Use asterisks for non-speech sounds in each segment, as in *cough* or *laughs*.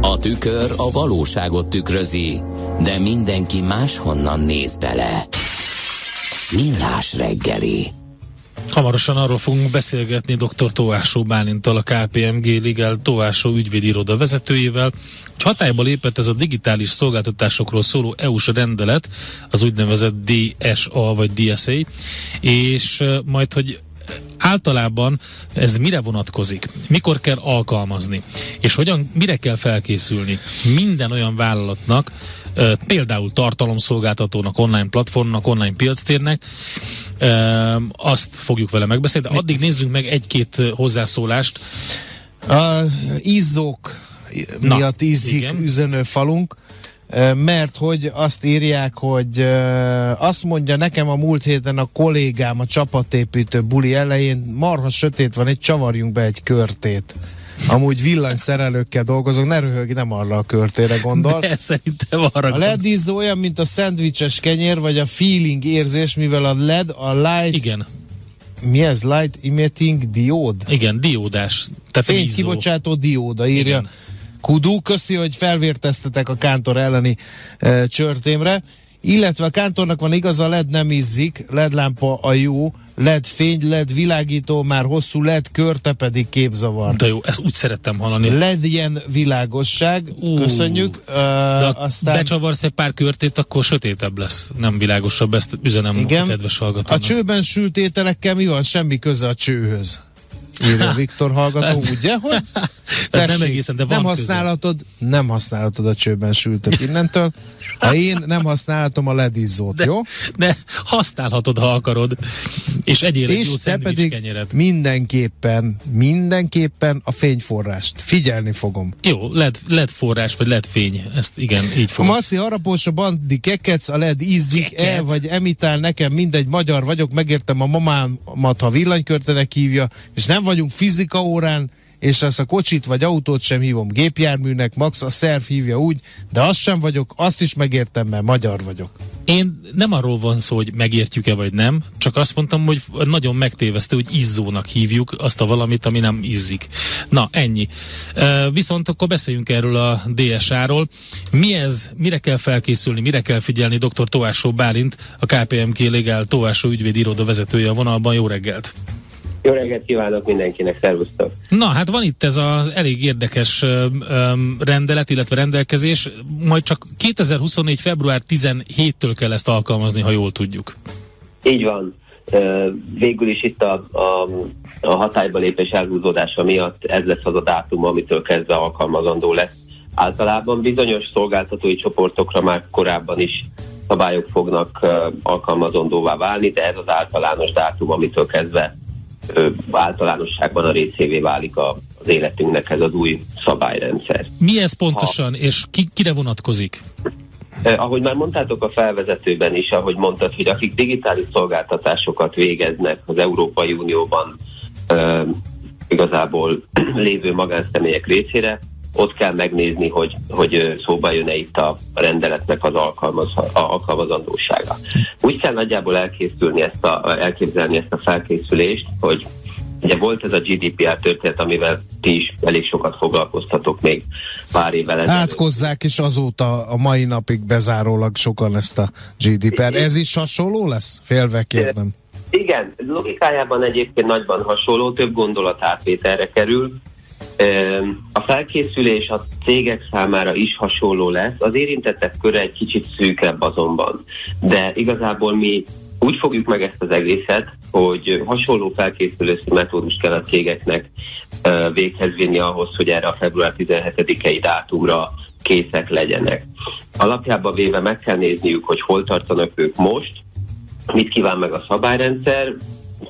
A tükör a valóságot tükrözi, de mindenki máshonnan néz bele. Millás reggeli. Hamarosan arról fogunk beszélgetni dr. Tóásó Bálintal, a KPMG Legal Tóásó ügyvédiroda vezetőjével, hogy hatályba lépett ez a digitális szolgáltatásokról szóló EU-s rendelet, az úgynevezett DSA vagy DSA, és majd, hogy általában ez mire vonatkozik? Mikor kell alkalmazni? És hogyan, mire kell felkészülni? Minden olyan vállalatnak, például tartalomszolgáltatónak, online platformnak, online piactérnek, azt fogjuk vele megbeszélni, de addig nézzünk meg egy-két hozzászólást. A izzók miatt ízik üzenő falunk mert hogy azt írják, hogy azt mondja nekem a múlt héten a kollégám a csapatépítő buli elején, marha sötét van, egy csavarjunk be egy körtét. Amúgy villanyszerelőkkel dolgozok, ne röhög, nem arra a körtére gondol. De szerintem arra A LED izzó olyan, mint a szendvicses kenyér, vagy a feeling érzés, mivel a LED, a light... Igen. Mi ez? Light emitting diód? Igen, diódás. Tehát Fény kibocsátó dióda írja. Igen. Kudu, köszi, hogy felvérteztetek a Kántor elleni e, csörtémre. Illetve a Kántornak van igaz, a LED nem izzik, LED lámpa a jó, LED fény, LED világító, már hosszú LED körte pedig képzavar. De jó, ezt úgy szerettem hallani. LED ilyen világosság, uh, köszönjük. Uh, de aztán... becsavarsz egy pár körtét, akkor sötétebb lesz, nem világosabb, ezt üzenem Igen. a kedves hallgatónak. A csőben sült ételekkel mi van? Semmi köze a csőhöz írja Viktor hallgató, ugye, hogy *laughs* tessék, nem egészen, de van nem használhatod, nem használhatod a csőben sültet innentől. Ha én nem használhatom a ledizzót, de, jó? De használhatod, ha akarod. És egyél egy jó pedig kenyeret. mindenképpen, mindenképpen a fényforrást. Figyelni fogom. Jó, led, led forrás, vagy led fény. Ezt igen, így fogom. A Maci harapós, a bandi kekec, a led ízik, e vagy emitál, nekem mindegy, magyar vagyok, megértem a mamámat, ha villanykörtenek hívja, és nem vagyunk fizika órán, és azt a kocsit vagy autót sem hívom gépjárműnek, max a szerv hívja úgy, de azt sem vagyok, azt is megértem, mert magyar vagyok. Én nem arról van szó, hogy megértjük-e vagy nem, csak azt mondtam, hogy nagyon megtévesztő, hogy izzónak hívjuk azt a valamit, ami nem izzik. Na, ennyi. Viszont akkor beszéljünk erről a DSA-ról. Mi ez, mire kell felkészülni, mire kell figyelni dr. Tóásó Bálint, a KPMK Legál Tóásó ügyvédi iroda vezetője a vonalban. Jó reggelt! Jó reggelt kívánok mindenkinek, szervusztok! Na, hát van itt ez az elég érdekes um, rendelet, illetve rendelkezés, majd csak 2024. február 17-től kell ezt alkalmazni, ha jól tudjuk. Így van. Végül is itt a, a, a hatályba lépés elhúzódása miatt ez lesz az a dátum, amitől kezdve alkalmazandó lesz. Általában bizonyos szolgáltatói csoportokra már korábban is szabályok fognak alkalmazandóvá válni, de ez az általános dátum, amitől kezdve általánosságban a részévé válik a, az életünknek ez az új szabályrendszer. Mi ez pontosan, ha, és ki, kire vonatkozik? Eh, ahogy már mondtátok a felvezetőben is, ahogy mondtad, hogy akik digitális szolgáltatásokat végeznek az Európai Unióban eh, igazából *clears throat* lévő magánszemélyek részére, ott kell megnézni, hogy, hogy szóba jön-e itt a rendeletnek az alkalmaz, a alkalmazandósága. Úgy kell nagyjából elkészülni ezt a, elképzelni ezt a felkészülést, hogy Ugye volt ez a GDPR történet, amivel ti is elég sokat foglalkoztatok még pár évvel ezelőtt. Átkozzák is azóta a mai napig bezárólag sokan ezt a GDPR. Ez is hasonló lesz? Félve kérdem. Igen, logikájában egyébként nagyban hasonló, több gondolat átvételre kerül. A felkészülés a cégek számára is hasonló lesz, az érintettek köre egy kicsit szűkebb azonban, de igazából mi úgy fogjuk meg ezt az egészet, hogy hasonló felkészülési metódust kell a cégeknek véghez vinni ahhoz, hogy erre a február 17-i dátumra készek legyenek. Alapjában véve meg kell nézniük, hogy hol tartanak ők most, mit kíván meg a szabályrendszer,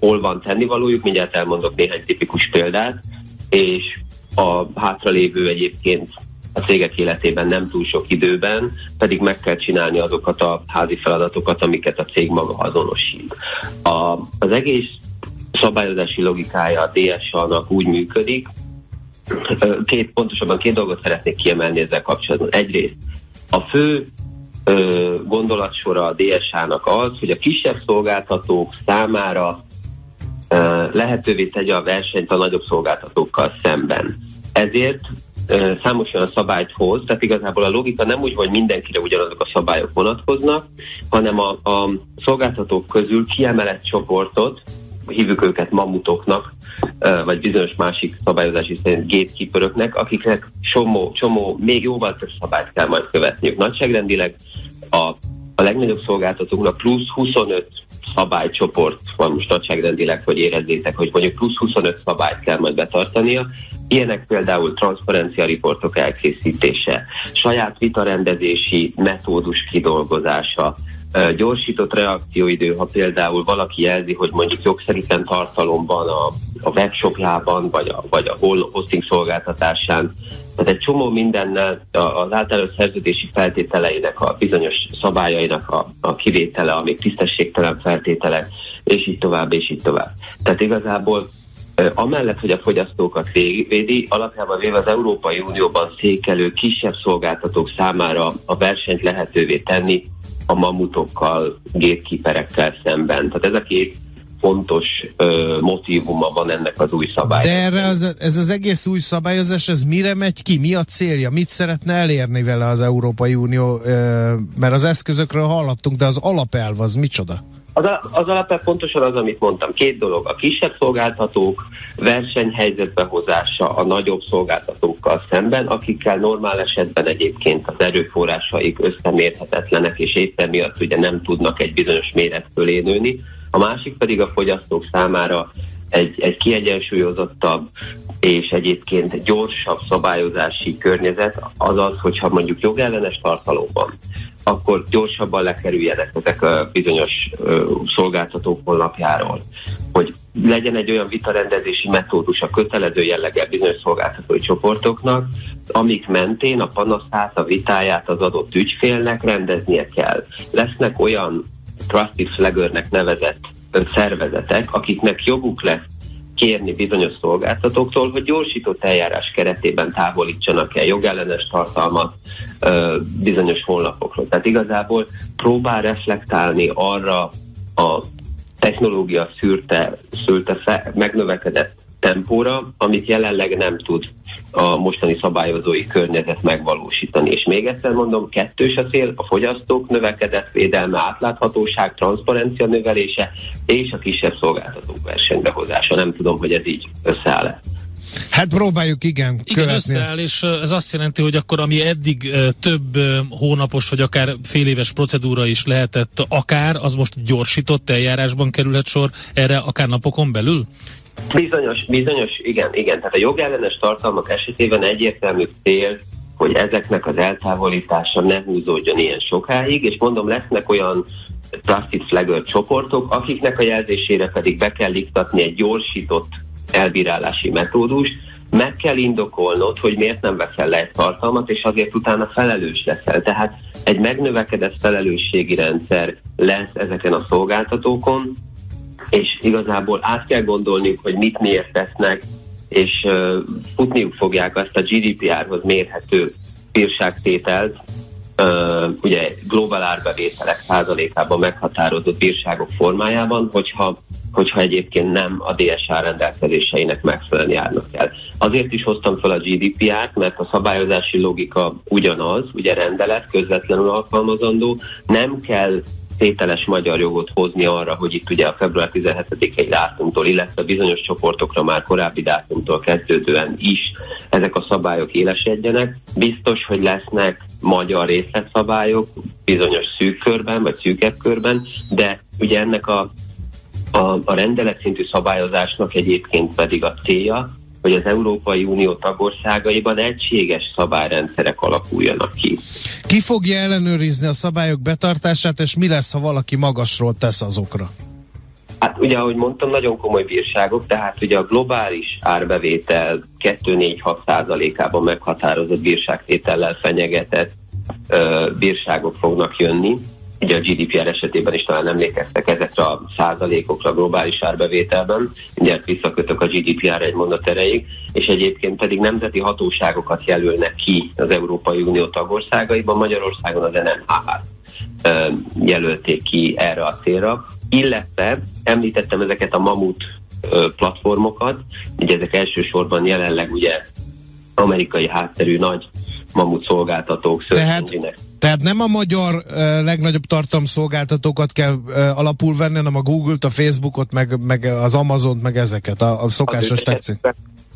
hol van tennivalójuk, mindjárt elmondok néhány tipikus példát, és a hátralévő egyébként a cégek életében nem túl sok időben, pedig meg kell csinálni azokat a házi feladatokat, amiket a cég maga azonosít. A, az egész szabályozási logikája a DSA-nak úgy működik, két, pontosabban két dolgot szeretnék kiemelni ezzel kapcsolatban. Egyrészt a fő ö, gondolatsora a DSA-nak az, hogy a kisebb szolgáltatók számára lehetővé tegye a versenyt a nagyobb szolgáltatókkal szemben. Ezért számos olyan szabályt hoz, tehát igazából a logika nem úgy, hogy mindenkire ugyanazok a szabályok vonatkoznak, hanem a, a szolgáltatók közül kiemelett csoportot, hívjuk őket mamutoknak, vagy bizonyos másik szabályozási szerint gatekeeperöknek, akiknek csomó, csomó, még jóval több szabályt kell majd követniük. Nagyságrendileg a, a legnagyobb szolgáltatóknak plusz 25 szabálycsoport van most nagyságrendileg, hogy érezzétek, hogy mondjuk plusz 25 szabályt kell majd betartania. Ilyenek például transzparencia riportok elkészítése, saját vitarendezési metódus kidolgozása, gyorsított reakcióidő, ha például valaki jelzi, hogy mondjuk jogszerűen tartalomban a, a webshopjában, vagy a, vagy a hosting szolgáltatásán, tehát egy csomó mindennel az általános szerződési feltételeinek, a bizonyos szabályainak a, a kivétele, amik tisztességtelen feltételek, és így tovább, és így tovább. Tehát igazából Amellett, hogy a fogyasztókat védi, alapjában véve az Európai Unióban székelő kisebb szolgáltatók számára a versenyt lehetővé tenni a mamutokkal, gatekeeperekkel szemben. Tehát ez a két fontos ö, motivuma van ennek az új szabály. De erre az, ez az egész új szabályozás, ez mire megy ki? Mi a célja? Mit szeretne elérni vele az Európai Unió? Ö, mert az eszközökről hallottunk, de az alapelv az micsoda? Az, a, az alapvetően pontosan az, amit mondtam. Két dolog. A kisebb szolgáltatók versenyhelyzetbe hozása a nagyobb szolgáltatókkal szemben, akikkel normál esetben egyébként az erőforrásaik összemérhetetlenek, és éppen miatt ugye nem tudnak egy bizonyos méret fölé nőni. A másik pedig a fogyasztók számára egy, egy kiegyensúlyozottabb és egyébként gyorsabb szabályozási környezet, azaz, hogyha mondjuk jogellenes tartalomban akkor gyorsabban lekerüljenek ezek a bizonyos szolgáltatók honlapjáról. Hogy legyen egy olyan vitarendezési metódus a kötelező jelleggel bizonyos szolgáltatói csoportoknak, amik mentén a panaszát, a vitáját az adott ügyfélnek rendeznie kell. Lesznek olyan trusted flaggernek nevezett szervezetek, akiknek joguk lesz kérni bizonyos szolgáltatóktól, hogy gyorsított eljárás keretében távolítsanak el jogellenes tartalmat ö, bizonyos honlapokról. Tehát igazából próbál reflektálni arra a technológia szűrte, szülte fe, megnövekedett tempóra, amit jelenleg nem tud a mostani szabályozói környezet megvalósítani. És még egyszer mondom, kettős a cél, a fogyasztók növekedett védelme, átláthatóság, transzparencia növelése és a kisebb szolgáltatók versenybehozása. Nem tudom, hogy ez így összeáll-e. Hát próbáljuk, igen, Igen, követni. összeáll, és ez azt jelenti, hogy akkor ami eddig több hónapos, vagy akár fél éves procedúra is lehetett akár, az most gyorsított eljárásban kerülhet sor erre akár napokon belül? Bizonyos, bizonyos, igen, igen. Tehát a jogellenes tartalmak esetében egyértelmű cél, hogy ezeknek az eltávolítása ne húzódjon ilyen sokáig, és mondom, lesznek olyan trusted flagger csoportok, akiknek a jelzésére pedig be kell iktatni egy gyorsított elbírálási metódust, meg kell indokolnod, hogy miért nem veszel le egy tartalmat, és azért utána felelős leszel. Tehát egy megnövekedett felelősségi rendszer lesz ezeken a szolgáltatókon, és igazából át kell gondolniuk, hogy mit miért tesznek, és uh, futniuk fogják azt a GDPR-hoz mérhető bírságtételt, uh, ugye globál árbevételek százalékában meghatározott bírságok formájában, hogyha hogyha egyébként nem a DSA rendelkezéseinek megfelelően járnak el. Azért is hoztam fel a GDPR-t, mert a szabályozási logika ugyanaz, ugye rendelet közvetlenül alkalmazandó, nem kell tételes magyar jogot hozni arra, hogy itt ugye a február 17-i dátumtól, illetve bizonyos csoportokra már korábbi dátumtól kezdődően is ezek a szabályok élesedjenek. Biztos, hogy lesznek magyar részletszabályok bizonyos szűk körben, vagy szűkebb körben, de ugye ennek a a, a rendelet szintű szabályozásnak egyébként pedig a célja, hogy az Európai Unió tagországaiban egységes szabályrendszerek alakuljanak ki. Ki fogja ellenőrizni a szabályok betartását, és mi lesz, ha valaki magasról tesz azokra? Hát ugye, ahogy mondtam, nagyon komoly bírságok, tehát ugye a globális árbevétel 2-4-6 százalékában meghatározott bírságtétellel fenyegetett ö, bírságok fognak jönni ugye a GDPR esetében is talán emlékeztek ezekre a százalékokra globális árbevételben, ugye visszakötök a GDPR egy mondat erejéig, és egyébként pedig nemzeti hatóságokat jelölnek ki az Európai Unió tagországaiban, Magyarországon az NMH jelölték ki erre a célra, illetve említettem ezeket a mamut platformokat, ugye ezek elsősorban jelenleg ugye amerikai hátterű nagy mamut szolgáltatók, tehát, tehát nem a magyar uh, legnagyobb tartalomszolgáltatókat kell uh, alapul venni, hanem a Google-t, a Facebookot, meg, meg az Amazon-t, meg ezeket, a, a szokásos tetszik.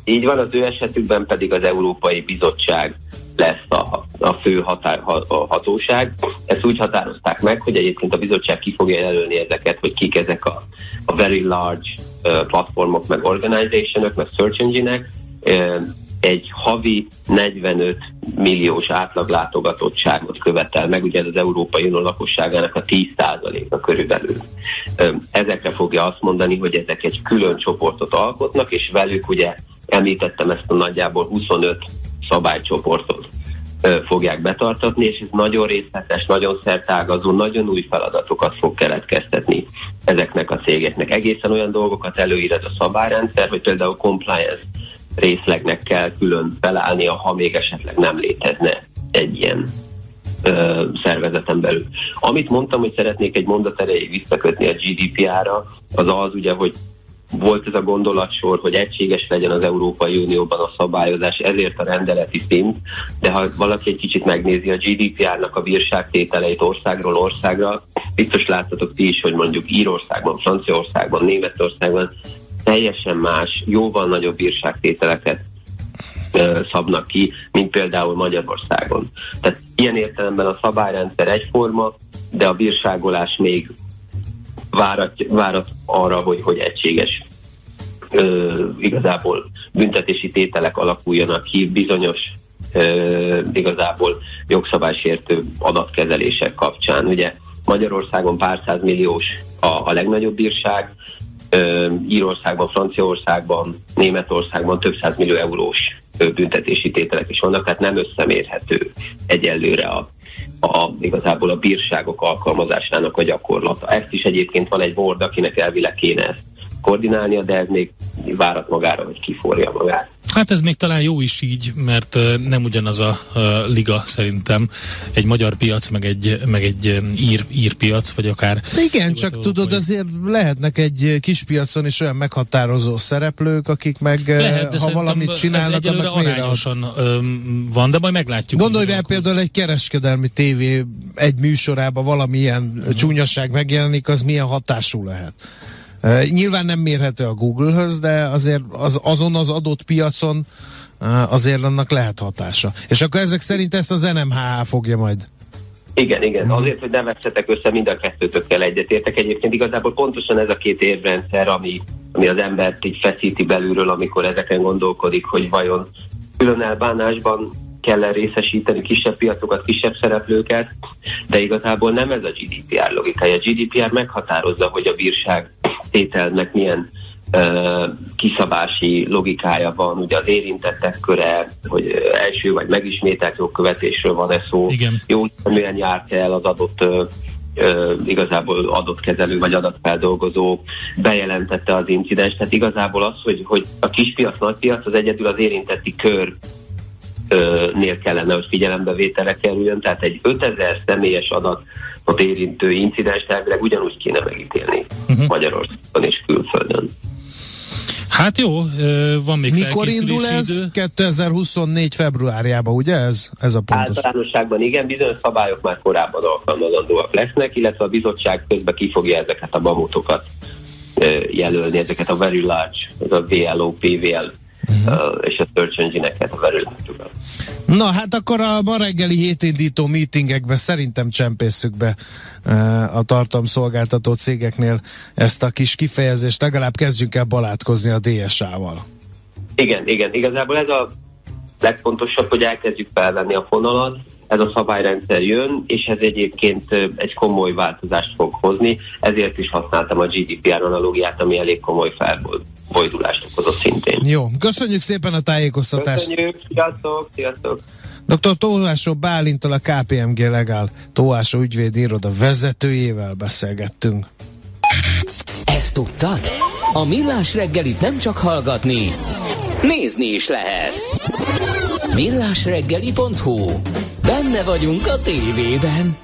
Így van, az ő esetükben pedig az Európai Bizottság lesz a, a fő határ, a hatóság. Ezt úgy határozták meg, hogy egyébként a bizottság ki fogja jelölni ezeket, hogy kik ezek a, a very large uh, platformok, meg organizationok, meg search engine-ek. Egy havi 45 milliós átlaglátogatottságot követel meg, ugye ez az Európai Unió lakosságának a 10%-a körülbelül. Ezekre fogja azt mondani, hogy ezek egy külön csoportot alkotnak, és velük ugye említettem ezt a nagyjából 25 szabálycsoportot fogják betartatni, és ez nagyon részletes, nagyon szertágazó, nagyon új feladatokat fog keletkeztetni ezeknek a cégeknek. Egészen olyan dolgokat előír ez a szabályrendszer, hogy például compliance részlegnek kell külön felállnia, ha még esetleg nem létezne egy ilyen ö, szervezeten belül. Amit mondtam, hogy szeretnék egy mondat erejéig visszakötni a GDPR-ra, az az ugye, hogy volt ez a gondolatsor, hogy egységes legyen az Európai Unióban a szabályozás, ezért a rendeleti szint, de ha valaki egy kicsit megnézi a GDPR-nak a bírságtételeit országról országra, biztos láttatok ti is, hogy mondjuk Írországban, Franciaországban, Németországban teljesen más, jóval nagyobb bírságtételeket szabnak ki, mint például Magyarországon. Tehát ilyen értelemben a szabályrendszer egyforma, de a bírságolás még várat, várat arra, hogy, hogy egységes ö, igazából büntetési tételek alakuljanak ki bizonyos ö, igazából jogszabálysértő adatkezelések kapcsán. Ugye Magyarországon pár milliós a, a legnagyobb bírság, Írországban, Franciaországban, Németországban több millió eurós büntetési tételek is vannak, tehát nem összemérhető egyelőre a, a, igazából a bírságok alkalmazásának a gyakorlata. Ezt is egyébként van egy board, akinek elvileg kéne ezt koordinálnia, de ez még várat magára, hogy kiforja magát. Hát ez még talán jó is így, mert nem ugyanaz a, liga szerintem egy magyar piac, meg egy, meg egy ír, ír piac, vagy akár... De igen, csak tudod, vagy... azért lehetnek egy kis piacon is olyan meghatározó szereplők, akik meg, Lehet, ha valamit csinálnak, ez annak arányosan van, de majd meglátjuk. Gondolj el például egy kereskedelmi tévé egy műsorában valamilyen uh-huh. csúnyasság megjelenik, az milyen hatású lehet. Uh, nyilván nem mérhető a Google-höz, de azért az, azon az adott piacon uh, azért annak lehet hatása. És akkor ezek szerint ezt az NMHA fogja majd igen, igen. Mhm. Azért, hogy ne vesszetek össze, mind a kettőtökkel egyetértek. Egyébként igazából pontosan ez a két érrendszer, ami, ami az embert így feszíti belülről, amikor ezeken gondolkodik, hogy vajon külön elbánásban kell részesíteni kisebb piacokat, kisebb szereplőket, de igazából nem ez a GDPR logikája. A GDPR meghatározza, hogy a bírság tételnek milyen kiszabási logikája van, ugye az érintettek köre, hogy első vagy megismételt jogkövetésről van-e szó, Igen. jó milyen járt el az adott igazából adott kezelő vagy adatfeldolgozó bejelentette az incidens. Tehát igazából az, hogy, hogy a kispiac, nagypiac az egyedül az érintetti kör nél kellene, hogy figyelembevételre kerüljön, tehát egy 5000 személyes adat a érintő incidens elvileg ugyanúgy kéne megítélni uh-huh. Magyarországon és külföldön. Hát jó, van még Mikor indul ez? Idő. 2024 februárjában, ugye ez, ez a pontos? Általánosságban igen, bizonyos szabályok már korábban alkalmazandóak lesznek, illetve a bizottság közben ki fogja ezeket a mamutokat jelölni, ezeket a very large, ez a VLO, PVL uh-huh. és a search engine-eket a verőlhetővel. Na hát akkor a ma reggeli hétindító meetingekbe szerintem csempészük be a tartalomszolgáltató cégeknél ezt a kis kifejezést, legalább kezdjünk el balátkozni a DSA-val. Igen, igen, igazából ez a legfontosabb, hogy elkezdjük felvenni a fonalat, ez a szabályrendszer jön, és ez egyébként egy komoly változást fog hozni, ezért is használtam a GDPR analógiát, ami elég komoly felbojdulást okozott szintén. Jó, köszönjük szépen a tájékoztatást! Köszönjük, sziasztok, sziasztok! Dr. Tóásó Bálintal a KPMG Legál Tóásó ügyvédi iroda vezetőjével beszélgettünk. Ezt tudtad? A Millás reggelit nem csak hallgatni, nézni is lehet. millásreggeli.hu Benne vagyunk a tévében.